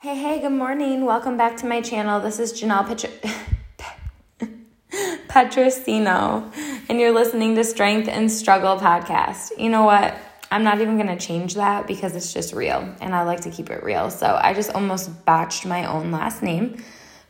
Hey, hey, good morning. Welcome back to my channel. This is Janelle Petr- Petrosino, and you're listening to Strength and Struggle podcast. You know what? I'm not even going to change that because it's just real, and I like to keep it real. So I just almost botched my own last name.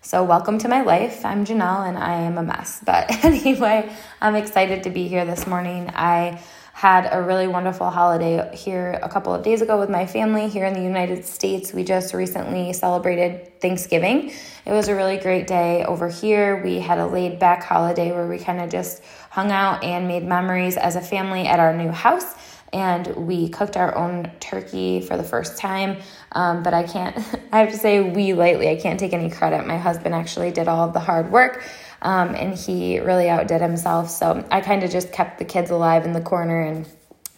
So, welcome to my life. I'm Janelle, and I am a mess. But anyway, I'm excited to be here this morning. I had a really wonderful holiday here a couple of days ago with my family here in the United States. We just recently celebrated Thanksgiving. It was a really great day over here. We had a laid back holiday where we kind of just hung out and made memories as a family at our new house. And we cooked our own turkey for the first time. Um, but I can't, I have to say we lightly, I can't take any credit. My husband actually did all of the hard work um, and he really outdid himself. So I kind of just kept the kids alive in the corner and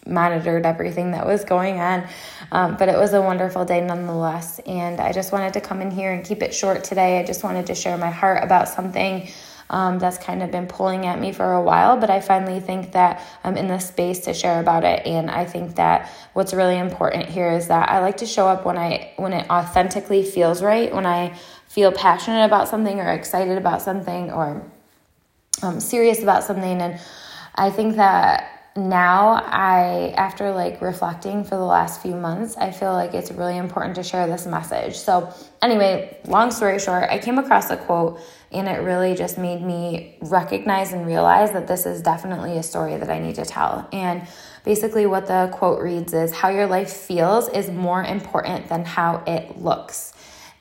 monitored everything that was going on. Um, but it was a wonderful day nonetheless. And I just wanted to come in here and keep it short today. I just wanted to share my heart about something. Um, that's kind of been pulling at me for a while, but I finally think that I'm in the space to share about it. And I think that what's really important here is that I like to show up when I when it authentically feels right, when I feel passionate about something or excited about something or um, serious about something. And I think that now I, after like reflecting for the last few months, I feel like it's really important to share this message. So, anyway, long story short, I came across a quote and it really just made me recognize and realize that this is definitely a story that I need to tell. And basically, what the quote reads is How your life feels is more important than how it looks.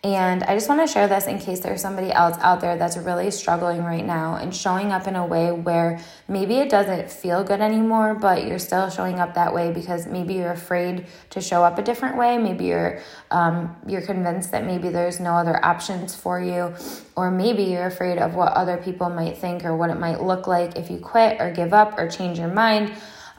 And I just want to share this in case there's somebody else out there that's really struggling right now and showing up in a way where maybe it doesn't feel good anymore, but you're still showing up that way because maybe you're afraid to show up a different way. Maybe you're um, you're convinced that maybe there's no other options for you, or maybe you're afraid of what other people might think or what it might look like if you quit or give up or change your mind.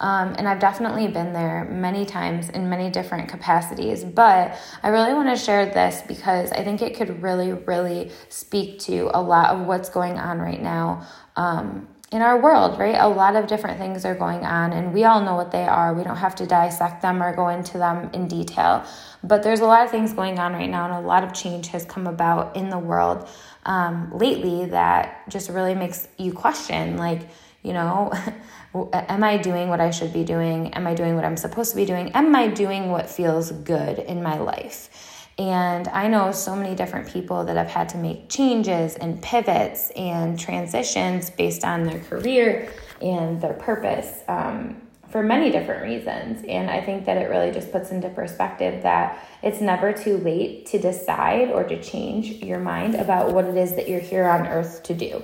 Um, and I've definitely been there many times in many different capacities. But I really want to share this because I think it could really, really speak to a lot of what's going on right now. Um, in our world, right? A lot of different things are going on, and we all know what they are. We don't have to dissect them or go into them in detail. But there's a lot of things going on right now, and a lot of change has come about in the world um, lately that just really makes you question, like, you know, am I doing what I should be doing? Am I doing what I'm supposed to be doing? Am I doing what feels good in my life? And I know so many different people that have had to make changes and pivots and transitions based on their career and their purpose um, for many different reasons. And I think that it really just puts into perspective that it's never too late to decide or to change your mind about what it is that you're here on earth to do.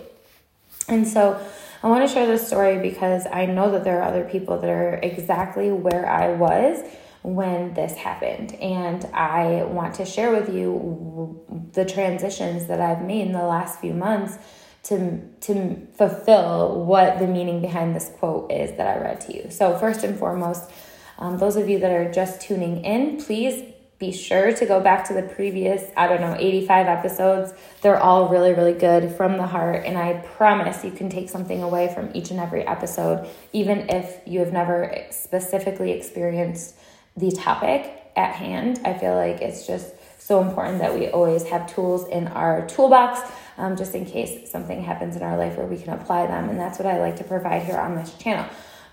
And so, I want to share this story because I know that there are other people that are exactly where I was when this happened. And I want to share with you the transitions that I've made in the last few months to, to fulfill what the meaning behind this quote is that I read to you. So, first and foremost, um, those of you that are just tuning in, please be sure to go back to the previous, I don't know, 85 episodes. They're all really, really good from the heart. And I promise you can take something away from each and every episode, even if you have never specifically experienced the topic at hand. I feel like it's just so important that we always have tools in our toolbox um, just in case something happens in our life where we can apply them. And that's what I like to provide here on this channel.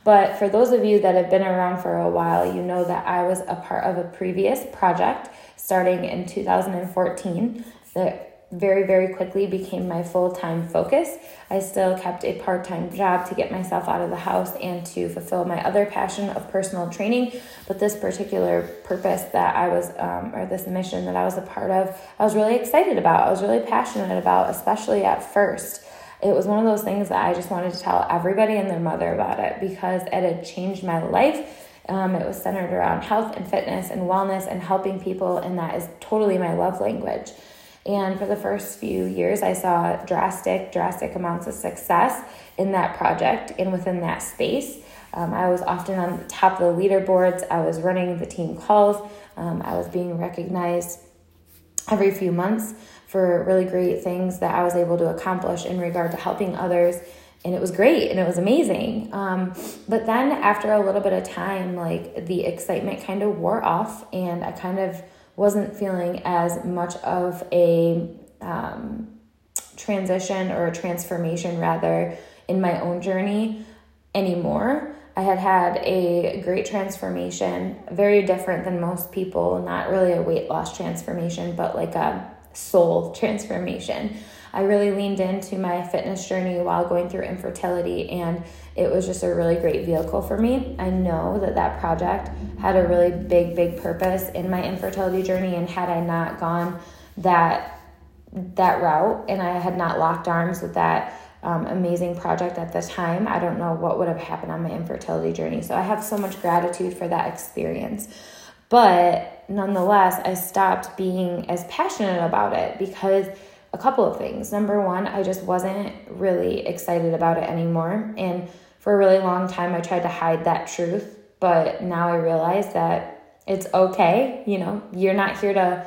But for those of you that have been around for a while, you know that I was a part of a previous project starting in 2014 that very, very quickly became my full time focus. I still kept a part time job to get myself out of the house and to fulfill my other passion of personal training. But this particular purpose that I was, um, or this mission that I was a part of, I was really excited about. I was really passionate about, especially at first it was one of those things that I just wanted to tell everybody and their mother about it because it had changed my life. Um, it was centered around health and fitness and wellness and helping people, and that is totally my love language. And for the first few years, I saw drastic, drastic amounts of success in that project and within that space. Um, I was often on the top of the leaderboards. I was running the team calls. Um, I was being recognized every few months for really great things that I was able to accomplish in regard to helping others. And it was great and it was amazing. Um, but then after a little bit of time, like the excitement kind of wore off and I kind of wasn't feeling as much of a um, transition or a transformation rather in my own journey anymore. I had had a great transformation, very different than most people, not really a weight loss transformation, but like a soul transformation. I really leaned into my fitness journey while going through infertility, and it was just a really great vehicle for me. I know that that project had a really big, big purpose in my infertility journey, and had I not gone that that route and I had not locked arms with that um, amazing project at the time, I don't know what would have happened on my infertility journey. So I have so much gratitude for that experience. But nonetheless, I stopped being as passionate about it because a couple of things. Number one, I just wasn't really excited about it anymore. And for a really long time, I tried to hide that truth. But now I realize that it's okay. You know, you're not here to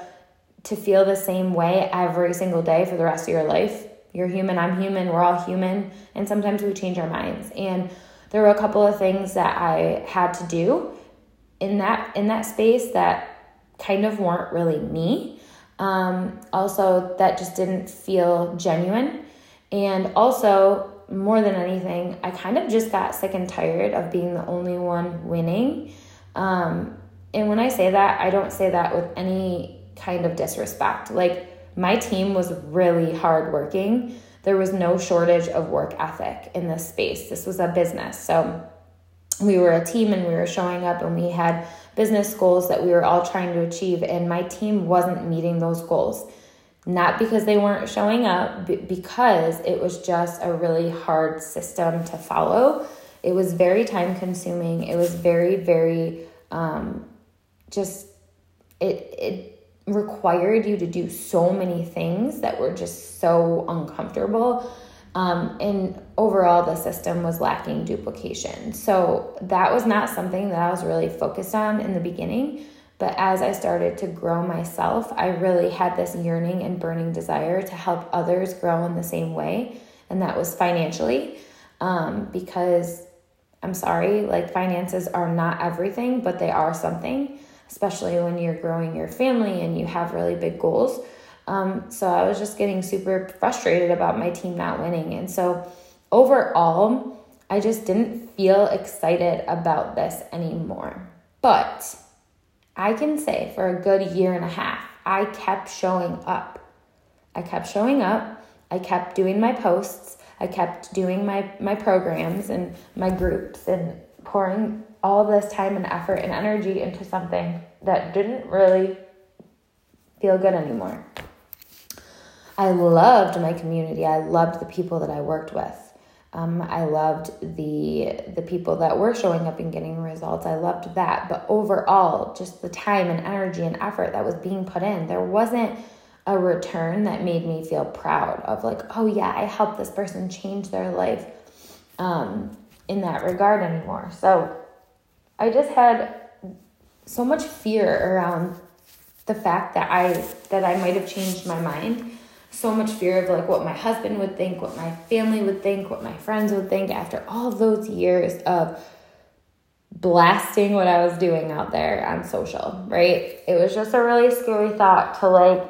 to feel the same way every single day for the rest of your life. You're human, I'm human, we're all human, and sometimes we change our minds. And there were a couple of things that I had to do in that in that space that kind of weren't really me. Um, also, that just didn't feel genuine. And also, more than anything, I kind of just got sick and tired of being the only one winning. Um, and when I say that, I don't say that with any kind of disrespect. Like, my team was really hardworking. There was no shortage of work ethic in this space. This was a business. So, we were a team and we were showing up and we had business goals that we were all trying to achieve, and my team wasn't meeting those goals. Not because they weren't showing up, but because it was just a really hard system to follow. It was very time consuming. It was very, very um, just, it, it, required you to do so many things that were just so uncomfortable um, and overall, the system was lacking duplication. So that was not something that I was really focused on in the beginning. But as I started to grow myself, I really had this yearning and burning desire to help others grow in the same way. And that was financially. Um, because I'm sorry, like finances are not everything, but they are something, especially when you're growing your family and you have really big goals. Um, so I was just getting super frustrated about my team not winning. And so overall, I just didn't feel excited about this anymore. But I can say for a good year and a half, I kept showing up. I kept showing up. I kept doing my posts. I kept doing my, my programs and my groups and pouring all this time and effort and energy into something that didn't really feel good anymore. I loved my community. I loved the people that I worked with. Um, I loved the the people that were showing up and getting results. I loved that. But overall, just the time and energy and effort that was being put in, there wasn't a return that made me feel proud of like, oh yeah, I helped this person change their life um, in that regard anymore. So I just had so much fear around the fact that I that I might have changed my mind so much fear of like what my husband would think, what my family would think, what my friends would think after all those years of blasting what I was doing out there on social, right? It was just a really scary thought to like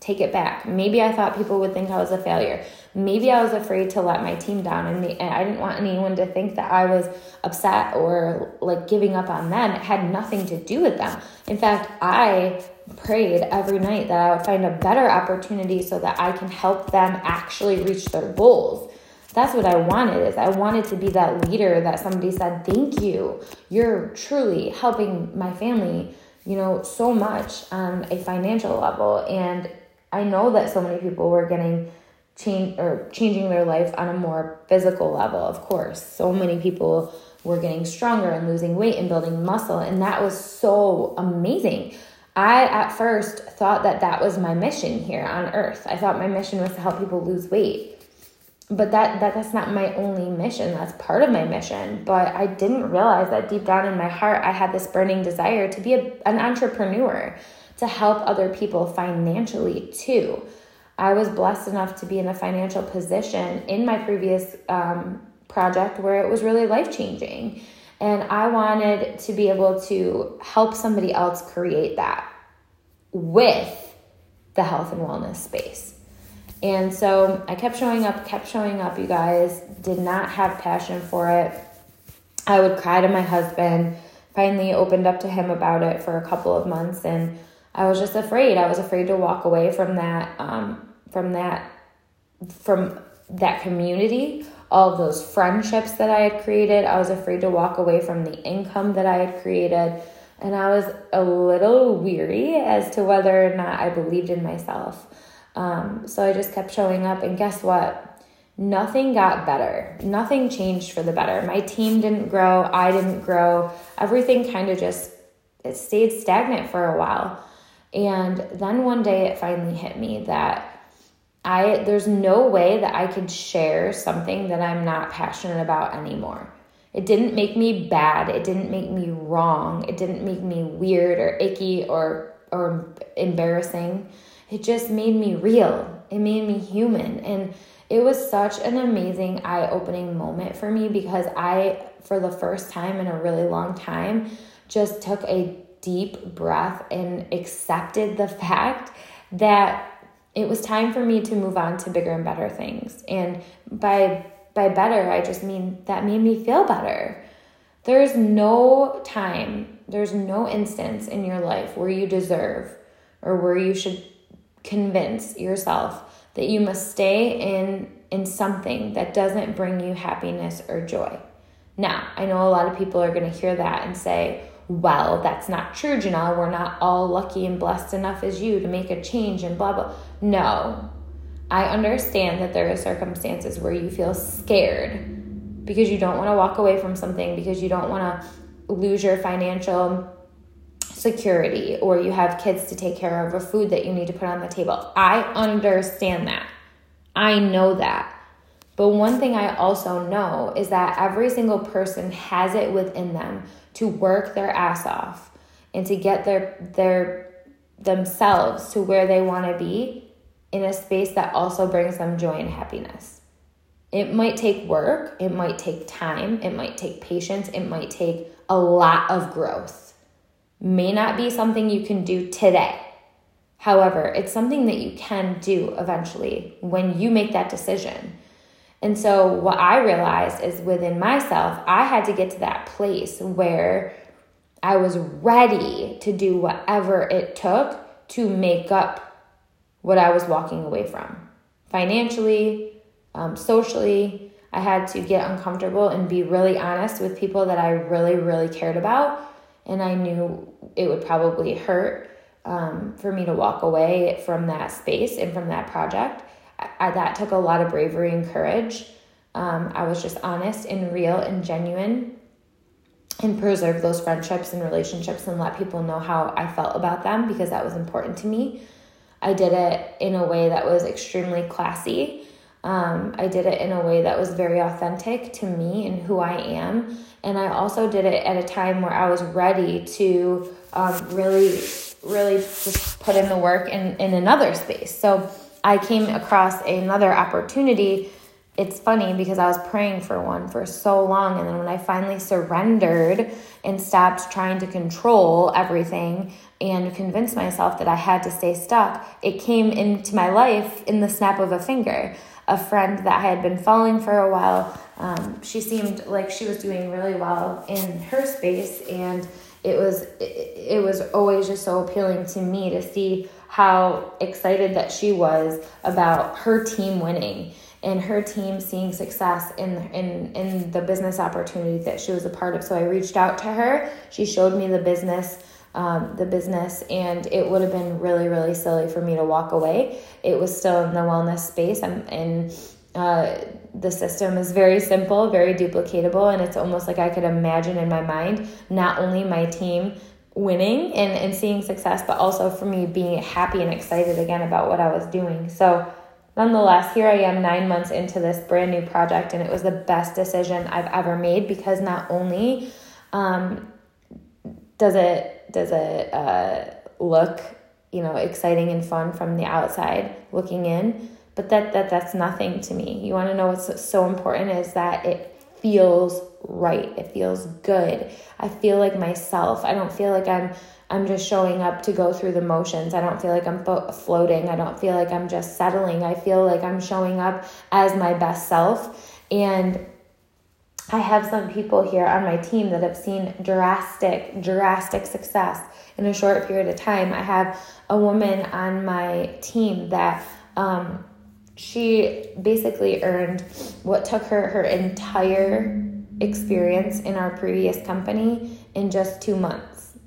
take it back. Maybe I thought people would think I was a failure. Maybe I was afraid to let my team down and, and I didn't want anyone to think that I was upset or like giving up on them. It had nothing to do with them. In fact, I prayed every night that I would find a better opportunity so that I can help them actually reach their goals. That's what I wanted is I wanted to be that leader that somebody said, "Thank you. You're truly helping my family, you know, so much on a financial level." And I know that so many people were getting change or changing their life on a more physical level, of course. So many people were getting stronger and losing weight and building muscle, and that was so amazing. I at first thought that that was my mission here on earth. I thought my mission was to help people lose weight. But that, that that's not my only mission. That's part of my mission. But I didn't realize that deep down in my heart I had this burning desire to be a, an entrepreneur, to help other people financially too. I was blessed enough to be in a financial position in my previous um, project where it was really life changing. And I wanted to be able to help somebody else create that. with the health and wellness space. And so I kept showing up, kept showing up, you guys. Did not have passion for it. I would cry to my husband. Finally opened up to him about it for a couple of months and I was just afraid. I was afraid to walk away from that um, from that from that community, all those friendships that I had created. I was afraid to walk away from the income that I had created. And I was a little weary as to whether or not I believed in myself. Um, so I just kept showing up. And guess what? Nothing got better. Nothing changed for the better. My team didn't grow. I didn't grow. Everything kind of just it stayed stagnant for a while. And then one day it finally hit me that I there's no way that I could share something that I'm not passionate about anymore. It didn't make me bad. It didn't make me wrong. It didn't make me weird or icky or or embarrassing. It just made me real. It made me human and it was such an amazing eye-opening moment for me because I for the first time in a really long time just took a deep breath and accepted the fact that it was time for me to move on to bigger and better things. And by by better, I just mean that made me feel better. There's no time, there's no instance in your life where you deserve or where you should convince yourself that you must stay in in something that doesn't bring you happiness or joy. Now, I know a lot of people are going to hear that and say, well, that's not true, Janelle. We're not all lucky and blessed enough as you to make a change and blah, blah. No. I understand that there are circumstances where you feel scared because you don't want to walk away from something, because you don't want to lose your financial security, or you have kids to take care of, or food that you need to put on the table. I understand that. I know that. But one thing I also know is that every single person has it within them to work their ass off and to get their their themselves to where they want to be in a space that also brings them joy and happiness. It might take work, it might take time, it might take patience, it might take a lot of growth. May not be something you can do today. However, it's something that you can do eventually when you make that decision. And so, what I realized is within myself, I had to get to that place where I was ready to do whatever it took to make up what I was walking away from financially, um, socially. I had to get uncomfortable and be really honest with people that I really, really cared about. And I knew it would probably hurt um, for me to walk away from that space and from that project. I, that took a lot of bravery and courage. Um, I was just honest and real and genuine and preserve those friendships and relationships and let people know how I felt about them because that was important to me. I did it in a way that was extremely classy. Um, I did it in a way that was very authentic to me and who I am. And I also did it at a time where I was ready to um, really, really just put in the work in, in another space. So I came across another opportunity. It's funny because I was praying for one for so long. And then when I finally surrendered and stopped trying to control everything and convinced myself that I had to stay stuck, it came into my life in the snap of a finger. A friend that I had been following for a while, um, she seemed like she was doing really well in her space. And it was, it, it was always just so appealing to me to see how excited that she was about her team winning and her team seeing success in, in, in the business opportunity that she was a part of. So I reached out to her. She showed me the business. Um, the business, and it would have been really, really silly for me to walk away. It was still in the wellness space, and, and uh, the system is very simple, very duplicatable, and it's almost like I could imagine in my mind not only my team winning and, and seeing success, but also for me being happy and excited again about what I was doing. So, nonetheless, here I am nine months into this brand new project, and it was the best decision I've ever made because not only um, does it does it uh, look you know exciting and fun from the outside looking in, but that that that's nothing to me. You want to know what's so important is that it feels right. It feels good. I feel like myself. I don't feel like I'm I'm just showing up to go through the motions. I don't feel like I'm fo- floating. I don't feel like I'm just settling. I feel like I'm showing up as my best self. And I have some people here on my team that have seen drastic, drastic success in a short period of time. I have a woman on my team that um, she basically earned what took her her entire experience in our previous company in just two months.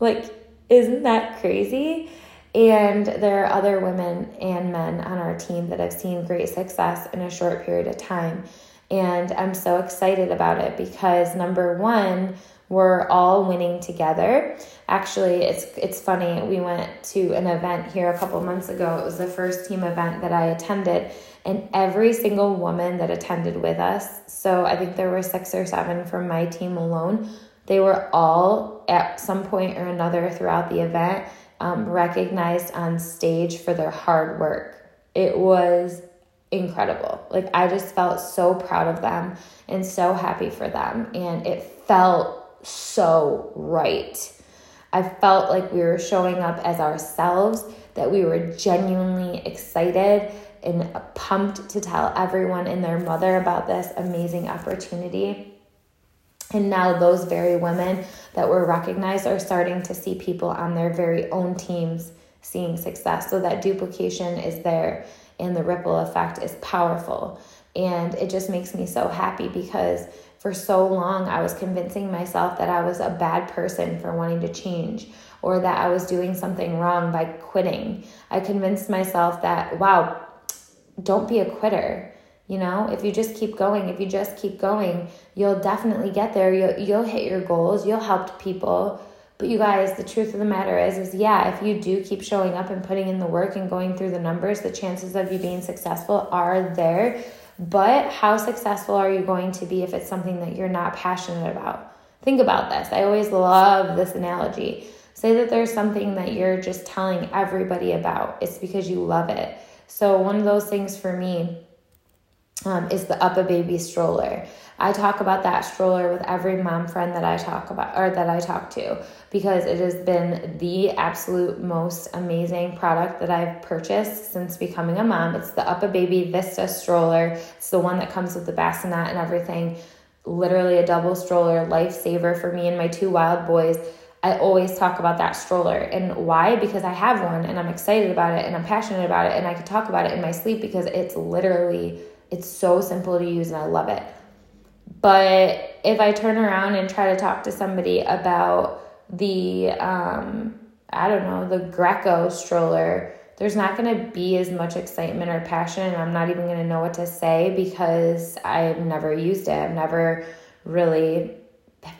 Like, isn't that crazy? And there are other women and men on our team that have seen great success in a short period of time. And I'm so excited about it because number one, we're all winning together. Actually, it's it's funny. We went to an event here a couple months ago. It was the first team event that I attended, and every single woman that attended with us, so I think there were 6 or 7 from my team alone, they were all at some point or another throughout the event um, recognized on stage for their hard work. It was incredible. Like, I just felt so proud of them and so happy for them. And it felt so right. I felt like we were showing up as ourselves, that we were genuinely excited and pumped to tell everyone and their mother about this amazing opportunity. And now, those very women that were recognized are starting to see people on their very own teams seeing success. So, that duplication is there and the ripple effect is powerful. And it just makes me so happy because for so long I was convincing myself that I was a bad person for wanting to change or that I was doing something wrong by quitting. I convinced myself that, wow, don't be a quitter. You know, if you just keep going, if you just keep going, you'll definitely get there. You'll, you'll hit your goals, you'll help people but you guys, the truth of the matter is, is yeah, if you do keep showing up and putting in the work and going through the numbers, the chances of you being successful are there. But how successful are you going to be if it's something that you're not passionate about? Think about this. I always love this analogy. Say that there's something that you're just telling everybody about. It's because you love it. So, one of those things for me um, is the UPPAbaby stroller. I talk about that stroller with every mom friend that I talk about or that I talk to because it has been the absolute most amazing product that I've purchased since becoming a mom. It's the UPPAbaby Vista stroller. It's the one that comes with the bassinet and everything. Literally a double stroller, lifesaver for me and my two wild boys. I always talk about that stroller. And why? Because I have one and I'm excited about it and I'm passionate about it and I can talk about it in my sleep because it's literally it's so simple to use and I love it. But if I turn around and try to talk to somebody about the, um, I don't know, the Graco stroller, there's not going to be as much excitement or passion. I'm not even going to know what to say because I've never used it. I've never really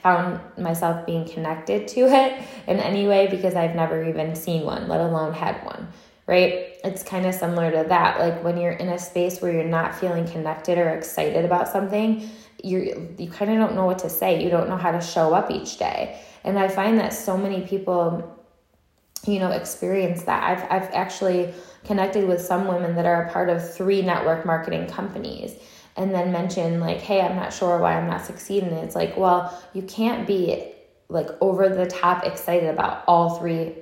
found myself being connected to it in any way because I've never even seen one, let alone had one, right? It's kind of similar to that. Like when you're in a space where you're not feeling connected or excited about something, you you kind of don't know what to say. You don't know how to show up each day. And I find that so many people you know experience that. I've I've actually connected with some women that are a part of three network marketing companies and then mention like, "Hey, I'm not sure why I'm not succeeding." it's like, "Well, you can't be like over the top excited about all three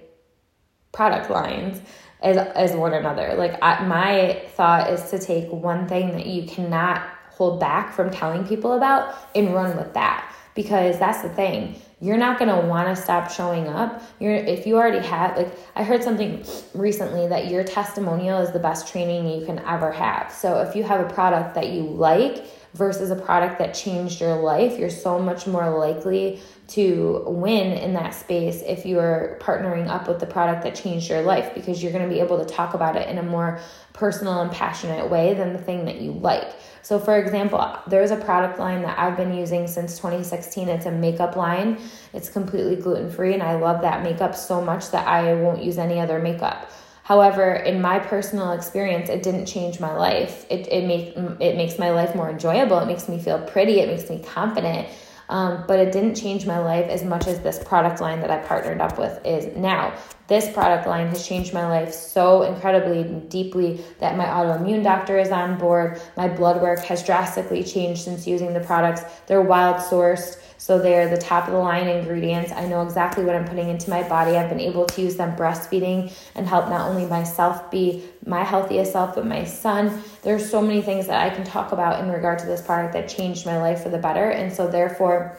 product lines as as one another. Like I, my thought is to take one thing that you cannot hold back from telling people about and run with that. Because that's the thing. You're not going to want to stop showing up. You're if you already have like i heard something recently that your testimonial is the best training you can ever have. So if you have a product that you like versus a product that changed your life you're so much more likely to win in that space if you're partnering up with the product that changed your life because you're going to be able to talk about it in a more personal and passionate way than the thing that you like so, for example, there's a product line that I've been using since 2016. It's a makeup line, it's completely gluten free, and I love that makeup so much that I won't use any other makeup. However, in my personal experience, it didn't change my life. It, it, make, it makes my life more enjoyable. It makes me feel pretty. It makes me confident. Um, but it didn't change my life as much as this product line that I partnered up with is now. This product line has changed my life so incredibly deeply that my autoimmune doctor is on board. My blood work has drastically changed since using the products. They're wild sourced. So they're the top of the line ingredients. I know exactly what I'm putting into my body. I've been able to use them breastfeeding and help not only myself be my healthiest self, but my son. There's so many things that I can talk about in regard to this product that changed my life for the better. And so therefore,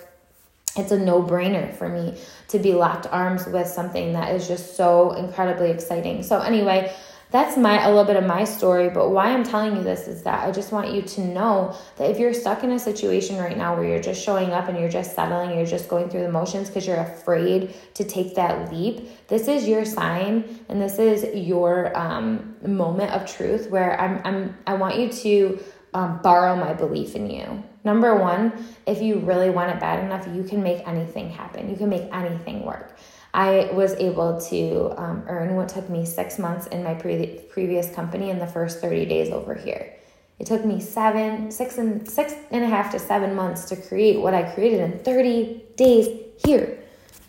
it's a no brainer for me to be locked arms with something that is just so incredibly exciting. So, anyway, that's my a little bit of my story but why i'm telling you this is that i just want you to know that if you're stuck in a situation right now where you're just showing up and you're just settling you're just going through the motions because you're afraid to take that leap this is your sign and this is your um, moment of truth where i'm, I'm i want you to um, borrow my belief in you. Number one if you really want it bad enough you can make anything happen. You can make anything work I was able to um, earn what took me six months in my pre- previous company in the first 30 days over here. It took me seven, six and six and a half to seven months to create what I created in 30 days here.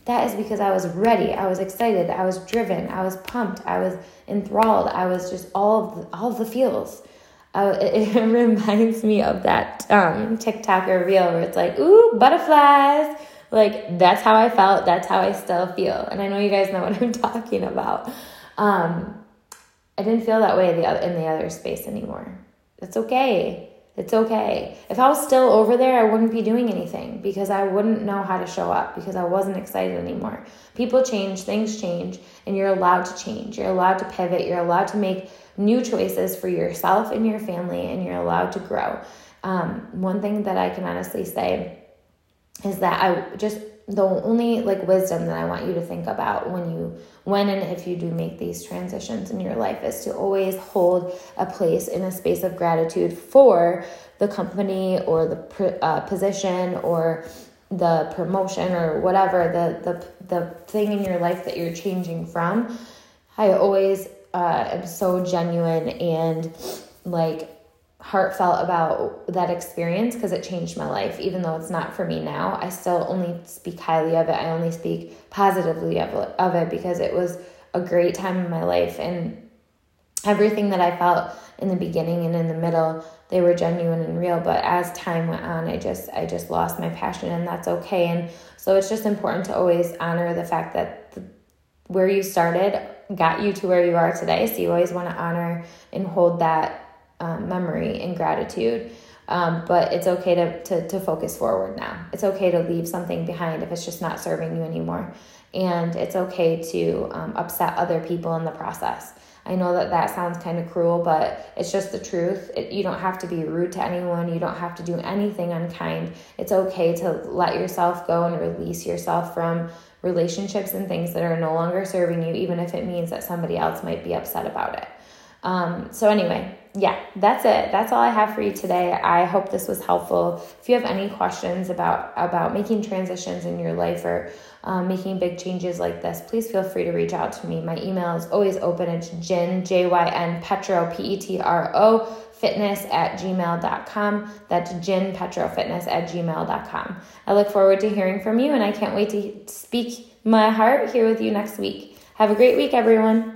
That is because I was ready. I was excited. I was driven. I was pumped. I was enthralled. I was just all of the, all of the feels. Uh, it, it, reminds me of that um, TikTok or reel where it's like, ooh, butterflies like that's how I felt. That's how I still feel. And I know you guys know what I'm talking about. Um, I didn't feel that way in the other space anymore. It's okay. It's okay. If I was still over there, I wouldn't be doing anything because I wouldn't know how to show up because I wasn't excited anymore. People change, things change, and you're allowed to change. You're allowed to pivot. You're allowed to make new choices for yourself and your family, and you're allowed to grow. Um, one thing that I can honestly say is that I just the only like wisdom that I want you to think about when you when and if you do make these transitions in your life is to always hold a place in a space of gratitude for the company or the uh, position or the promotion or whatever the the the thing in your life that you're changing from. I always uh, am so genuine and like heartfelt about that experience because it changed my life. Even though it's not for me now, I still only speak highly of it. I only speak positively of it, of it because it was a great time in my life. And everything that I felt in the beginning and in the middle, they were genuine and real. But as time went on, I just I just lost my passion, and that's okay. And so it's just important to always honor the fact that the, where you started got you to where you are today. So you always want to honor and hold that um, memory and gratitude. Um, but it's okay to, to, to focus forward now. It's okay to leave something behind if it's just not serving you anymore. And it's okay to um, upset other people in the process. I know that that sounds kind of cruel, but it's just the truth. It, you don't have to be rude to anyone. You don't have to do anything unkind. It's okay to let yourself go and release yourself from relationships and things that are no longer serving you, even if it means that somebody else might be upset about it. Um, so, anyway, yeah, that's it. That's all I have for you today. I hope this was helpful. If you have any questions about about making transitions in your life or um, making big changes like this, please feel free to reach out to me. My email is always open. It's Jyn, J Y N Petro, P E T R O, fitness at gmail.com. That's Jyn Petro Fitness at gmail.com. I look forward to hearing from you, and I can't wait to speak my heart here with you next week. Have a great week, everyone.